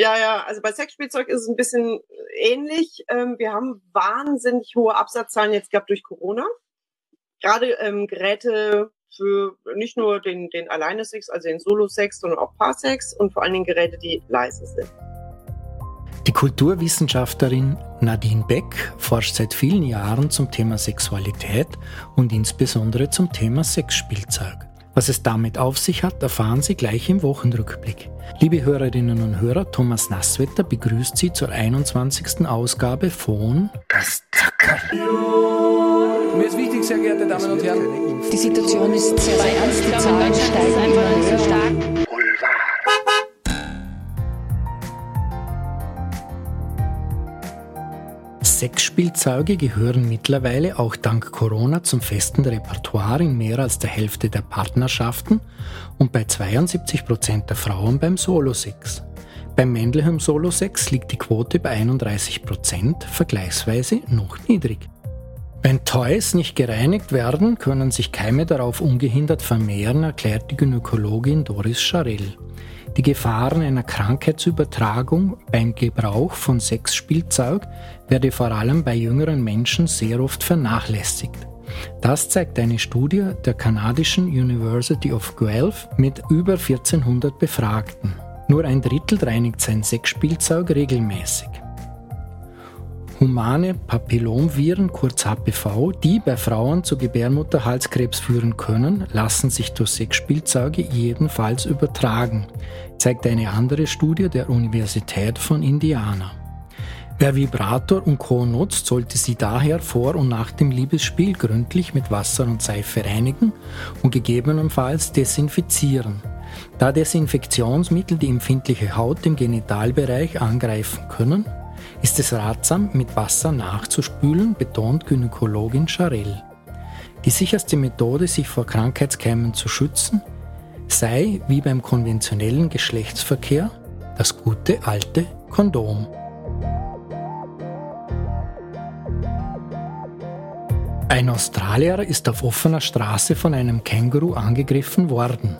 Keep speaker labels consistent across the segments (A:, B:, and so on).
A: Ja, ja, also bei Sexspielzeug ist es ein bisschen ähnlich. Ähm, wir haben wahnsinnig hohe Absatzzahlen jetzt gehabt durch Corona. Gerade ähm, Geräte für nicht nur den, den Alleine-Sex, also den Solo-Sex, sondern auch Paar-Sex und vor allen Dingen Geräte, die leise sind.
B: Die Kulturwissenschaftlerin Nadine Beck forscht seit vielen Jahren zum Thema Sexualität und insbesondere zum Thema Sexspielzeug. Was es damit auf sich hat, erfahren Sie gleich im Wochenrückblick. Liebe Hörerinnen und Hörer, Thomas Nasswetter begrüßt Sie zur 21. Ausgabe von Das Zackerl.
C: Mir ist wichtig, sehr geehrte Damen und Herren.
D: Die Situation ist sehr, sehr ernst. Die Zahlen steigen immer sehr stark.
B: Sexspielzeuge gehören mittlerweile auch dank Corona zum festen Repertoire in mehr als der Hälfte der Partnerschaften und bei 72 Prozent der Frauen beim Solosex. Beim männlichen Solosex liegt die Quote bei 31 Prozent, vergleichsweise noch niedrig. Wenn Toys nicht gereinigt werden, können sich Keime darauf ungehindert vermehren, erklärt die Gynäkologin Doris Scharell. Die Gefahren einer Krankheitsübertragung beim Gebrauch von Sexspielzeug werde vor allem bei jüngeren Menschen sehr oft vernachlässigt. Das zeigt eine Studie der kanadischen University of Guelph mit über 1400 Befragten. Nur ein Drittel reinigt sein Sexspielzeug regelmäßig. Humane Papillomviren, kurz HPV, die bei Frauen zu Gebärmutterhalskrebs führen können, lassen sich durch Sexspielzeuge jedenfalls übertragen, zeigt eine andere Studie der Universität von Indiana. Wer Vibrator und Co. nutzt, sollte sie daher vor und nach dem Liebesspiel gründlich mit Wasser und Seife reinigen und gegebenenfalls desinfizieren, da Desinfektionsmittel die empfindliche Haut im Genitalbereich angreifen können ist es ratsam, mit Wasser nachzuspülen, betont Gynäkologin Charell. Die sicherste Methode, sich vor Krankheitskeimen zu schützen, sei, wie beim konventionellen Geschlechtsverkehr, das gute alte Kondom. Ein Australier ist auf offener Straße von einem Känguru angegriffen worden.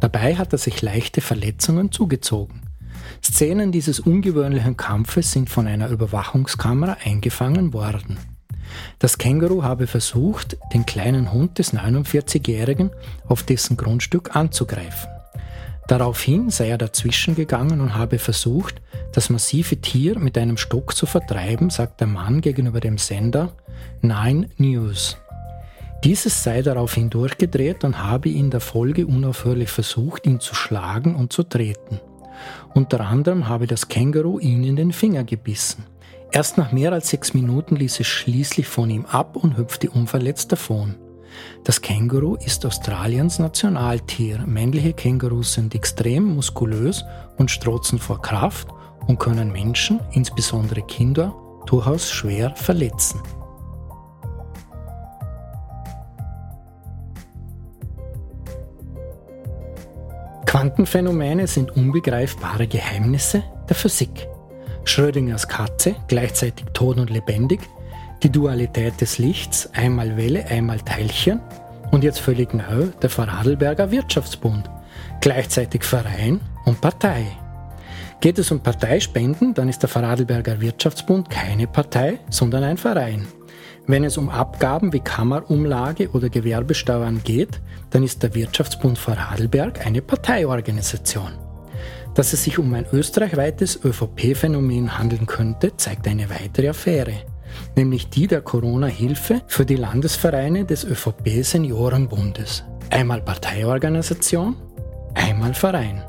B: Dabei hat er sich leichte Verletzungen zugezogen. Szenen dieses ungewöhnlichen Kampfes sind von einer Überwachungskamera eingefangen worden. Das Känguru habe versucht, den kleinen Hund des 49-Jährigen auf dessen Grundstück anzugreifen. Daraufhin sei er dazwischen gegangen und habe versucht, das massive Tier mit einem Stock zu vertreiben, sagt der Mann gegenüber dem Sender Nine News. Dieses sei daraufhin durchgedreht und habe in der Folge unaufhörlich versucht, ihn zu schlagen und zu treten. Unter anderem habe das Känguru ihn in den Finger gebissen. Erst nach mehr als sechs Minuten ließ es schließlich von ihm ab und hüpfte unverletzt davon. Das Känguru ist Australiens Nationaltier. Männliche Kängurus sind extrem muskulös und strotzen vor Kraft und können Menschen, insbesondere Kinder, durchaus schwer verletzen. Quantenphänomene sind unbegreifbare Geheimnisse der Physik. Schrödingers Katze, gleichzeitig tot und lebendig, die Dualität des Lichts, einmal Welle, einmal Teilchen und jetzt völlig neu der Vorarlberger Wirtschaftsbund, gleichzeitig Verein und Partei. Geht es um Parteispenden, dann ist der Vorarlberger Wirtschaftsbund keine Partei, sondern ein Verein. Wenn es um Abgaben wie Kammerumlage oder Gewerbesteuern geht, dann ist der Wirtschaftsbund Vorarlberg eine Parteiorganisation. Dass es sich um ein österreichweites ÖVP-Phänomen handeln könnte, zeigt eine weitere Affäre, nämlich die der Corona-Hilfe für die Landesvereine des ÖVP-Seniorenbundes. Einmal Parteiorganisation, einmal Verein.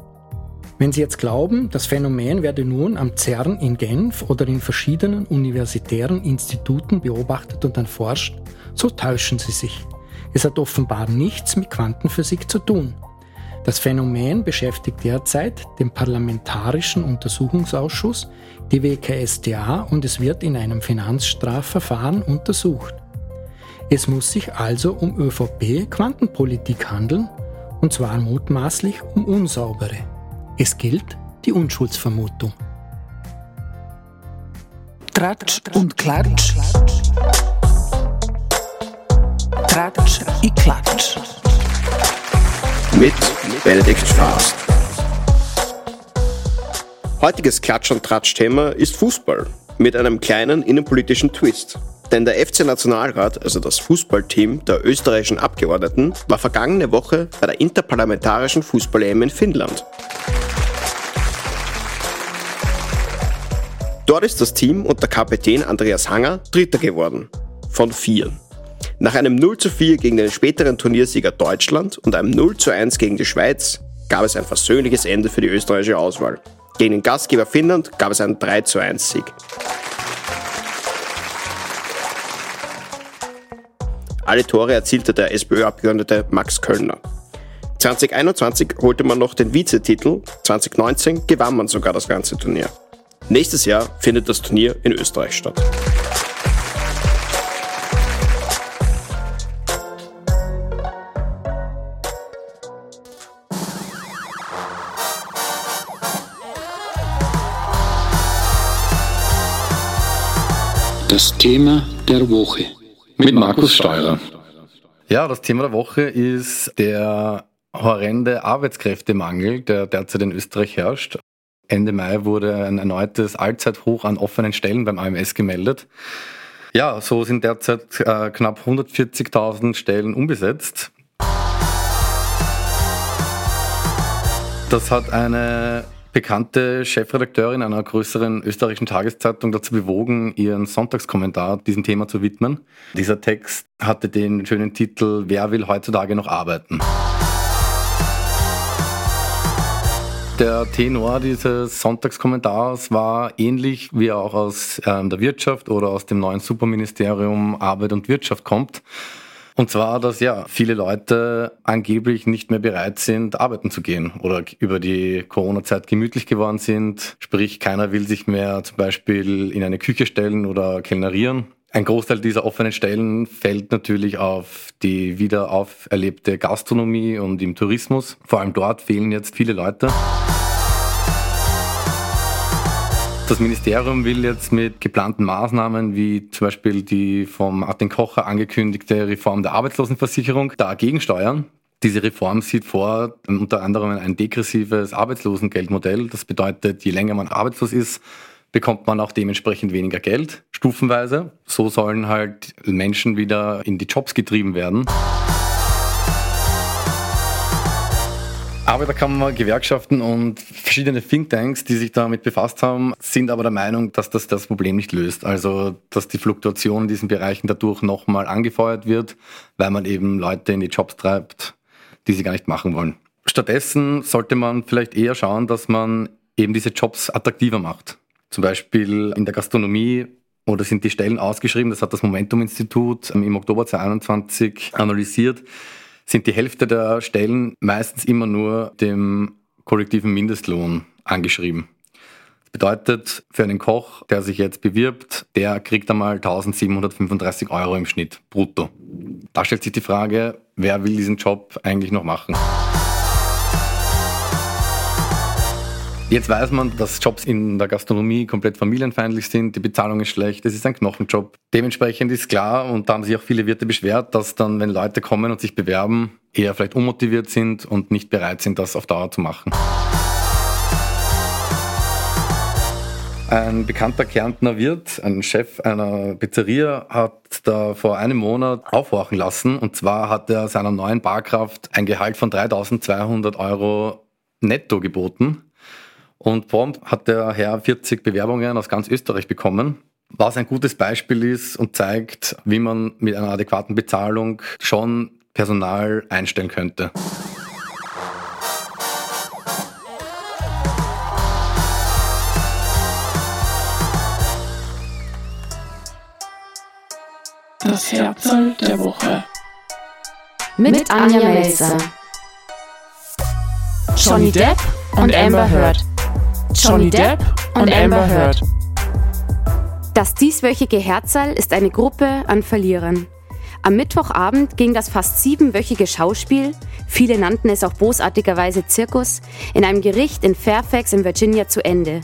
B: Wenn Sie jetzt glauben, das Phänomen werde nun am CERN in Genf oder in verschiedenen universitären Instituten beobachtet und erforscht, so täuschen Sie sich. Es hat offenbar nichts mit Quantenphysik zu tun. Das Phänomen beschäftigt derzeit den Parlamentarischen Untersuchungsausschuss, die WKSDA, und es wird in einem Finanzstrafverfahren untersucht. Es muss sich also um ÖVP-Quantenpolitik handeln, und zwar mutmaßlich um unsaubere. Es gilt die Unschuldsvermutung.
D: Tratsch und Klatsch. Tratsch i Klatsch.
E: Mit Benedikt Strauß. Heutiges Klatsch- und Tratsch-Thema ist Fußball mit einem kleinen innenpolitischen Twist. Denn der FC Nationalrat, also das Fußballteam der österreichischen Abgeordneten, war vergangene Woche bei der interparlamentarischen Fußball-EM in Finnland. Dort ist das Team unter Kapitän Andreas Hanger Dritter geworden. Von vier. Nach einem 0 zu 4 gegen den späteren Turniersieger Deutschland und einem 0 zu 1 gegen die Schweiz gab es ein versöhnliches Ende für die österreichische Auswahl. Gegen den Gastgeber Finnland gab es einen 3 zu 1 Sieg. Alle Tore erzielte der SPÖ-Abgeordnete Max Kölner. 2021 holte man noch den Vizetitel, 2019 gewann man sogar das ganze Turnier. Nächstes Jahr findet das Turnier in Österreich statt.
F: Das Thema der Woche mit Markus Steurer.
G: Ja, das Thema der Woche ist der horrende Arbeitskräftemangel, der derzeit in Österreich herrscht. Ende Mai wurde ein erneutes Allzeithoch an offenen Stellen beim AMS gemeldet. Ja, so sind derzeit äh, knapp 140.000 Stellen unbesetzt. Das hat eine bekannte Chefredakteurin einer größeren österreichischen Tageszeitung dazu bewogen, ihren Sonntagskommentar diesem Thema zu widmen. Dieser Text hatte den schönen Titel Wer will heutzutage noch arbeiten? Der Tenor dieses Sonntagskommentars war ähnlich, wie er auch aus ähm, der Wirtschaft oder aus dem neuen Superministerium Arbeit und Wirtschaft kommt. Und zwar, dass ja viele Leute angeblich nicht mehr bereit sind, arbeiten zu gehen oder über die Corona-Zeit gemütlich geworden sind. Sprich, keiner will sich mehr zum Beispiel in eine Küche stellen oder kellnerieren. Ein Großteil dieser offenen Stellen fällt natürlich auf die wieder auferlebte Gastronomie und im Tourismus. Vor allem dort fehlen jetzt viele Leute. Das Ministerium will jetzt mit geplanten Maßnahmen wie zum Beispiel die vom Martin Kocher angekündigte Reform der Arbeitslosenversicherung dagegen steuern. Diese Reform sieht vor unter anderem ein degressives Arbeitslosengeldmodell. Das bedeutet, je länger man arbeitslos ist, bekommt man auch dementsprechend weniger Geld, stufenweise. So sollen halt Menschen wieder in die Jobs getrieben werden. Arbeiterkammer, Gewerkschaften und verschiedene Thinktanks, die sich damit befasst haben, sind aber der Meinung, dass das das Problem nicht löst. Also, dass die Fluktuation in diesen Bereichen dadurch nochmal angefeuert wird, weil man eben Leute in die Jobs treibt, die sie gar nicht machen wollen. Stattdessen sollte man vielleicht eher schauen, dass man eben diese Jobs attraktiver macht. Zum Beispiel in der Gastronomie oder sind die Stellen ausgeschrieben, das hat das Momentum-Institut im Oktober 2021 analysiert, sind die Hälfte der Stellen meistens immer nur dem kollektiven Mindestlohn angeschrieben. Das bedeutet, für einen Koch, der sich jetzt bewirbt, der kriegt einmal 1735 Euro im Schnitt brutto. Da stellt sich die Frage, wer will diesen Job eigentlich noch machen? Jetzt weiß man, dass Jobs in der Gastronomie komplett familienfeindlich sind, die Bezahlung ist schlecht, es ist ein Knochenjob. Dementsprechend ist klar, und da haben sich auch viele Wirte beschwert, dass dann, wenn Leute kommen und sich bewerben, eher vielleicht unmotiviert sind und nicht bereit sind, das auf Dauer zu machen. Ein bekannter Kärntner Wirt, ein Chef einer Pizzeria, hat da vor einem Monat aufhorchen lassen. Und zwar hat er seiner neuen Barkraft ein Gehalt von 3200 Euro netto geboten. Und prompt hat der Herr 40 Bewerbungen aus ganz Österreich bekommen, was ein gutes Beispiel ist und zeigt, wie man mit einer adäquaten Bezahlung schon Personal einstellen könnte.
F: Das Herzl der Woche.
D: Mit Anja Melzer. Johnny Depp und Amber Heard. Johnny Depp und Amber Heard. Das dieswöchige Herzal ist eine Gruppe an Verlierern. Am Mittwochabend ging das fast siebenwöchige Schauspiel, viele nannten es auch bosartigerweise Zirkus, in einem Gericht in Fairfax in Virginia zu Ende.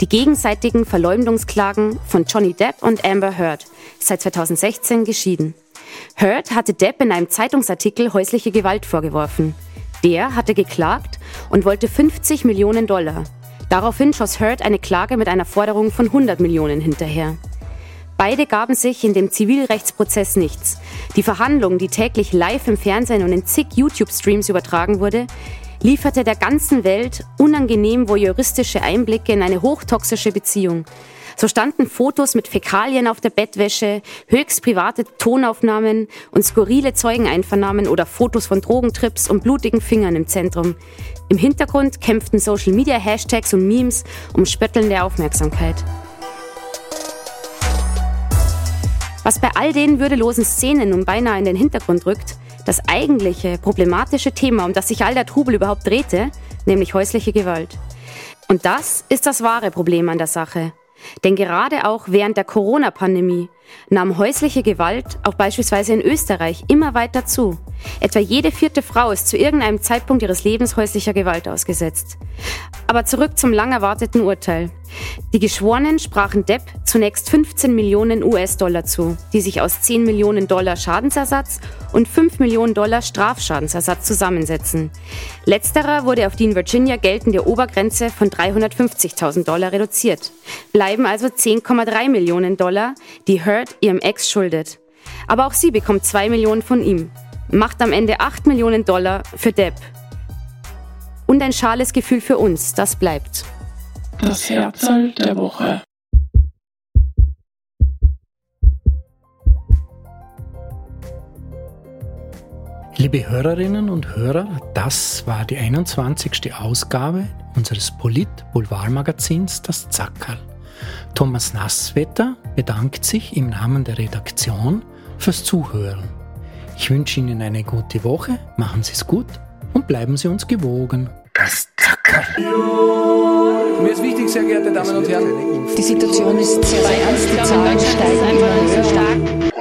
D: Die gegenseitigen Verleumdungsklagen von Johnny Depp und Amber Heard, seit 2016 geschieden. Heard hatte Depp in einem Zeitungsartikel häusliche Gewalt vorgeworfen. Der hatte geklagt und wollte 50 Millionen Dollar. Daraufhin schoss Heard eine Klage mit einer Forderung von 100 Millionen hinterher. Beide gaben sich in dem Zivilrechtsprozess nichts. Die Verhandlung, die täglich live im Fernsehen und in zig YouTube-Streams übertragen wurde, lieferte der ganzen Welt unangenehm voyeuristische Einblicke in eine hochtoxische Beziehung. So standen Fotos mit Fäkalien auf der Bettwäsche, höchst private Tonaufnahmen und skurrile Zeugeneinvernahmen oder Fotos von Drogentrips und blutigen Fingern im Zentrum. Im Hintergrund kämpften Social-Media-Hashtags und Memes um spöttelnde Aufmerksamkeit. Was bei all den würdelosen Szenen nun beinahe in den Hintergrund rückt, das eigentliche problematische Thema, um das sich all der Trubel überhaupt drehte, nämlich häusliche Gewalt. Und das ist das wahre Problem an der Sache. Denn gerade auch während der Corona-Pandemie nahm häusliche Gewalt auch beispielsweise in Österreich immer weiter zu. Etwa jede vierte Frau ist zu irgendeinem Zeitpunkt ihres Lebens häuslicher Gewalt ausgesetzt. Aber zurück zum lang erwarteten Urteil. Die Geschworenen sprachen Depp zunächst 15 Millionen US-Dollar zu, die sich aus 10 Millionen Dollar Schadensersatz und 5 Millionen Dollar Strafschadensersatz zusammensetzen. Letzterer wurde auf die in Virginia geltende Obergrenze von 350.000 Dollar reduziert. Bleiben also 10,3 Millionen Dollar, die Heard ihrem Ex schuldet. Aber auch sie bekommt 2 Millionen von ihm. Macht am Ende 8 Millionen Dollar für Depp. Und ein schales Gefühl für uns, das bleibt.
H: Das Herzl der Woche.
B: Liebe Hörerinnen und Hörer, das war die 21. Ausgabe unseres Polit-Boulevard-Magazins Das Zackerl. Thomas Nasswetter bedankt sich im Namen der Redaktion fürs Zuhören. Ich wünsche Ihnen eine gute Woche, machen Sie es gut und bleiben Sie uns gewogen.
C: Das Zackerl. Mir ist wichtig, sehr geehrte Damen und Herren.
I: Die Situation ist sehr ernst, die Zahlen steigen immer höher.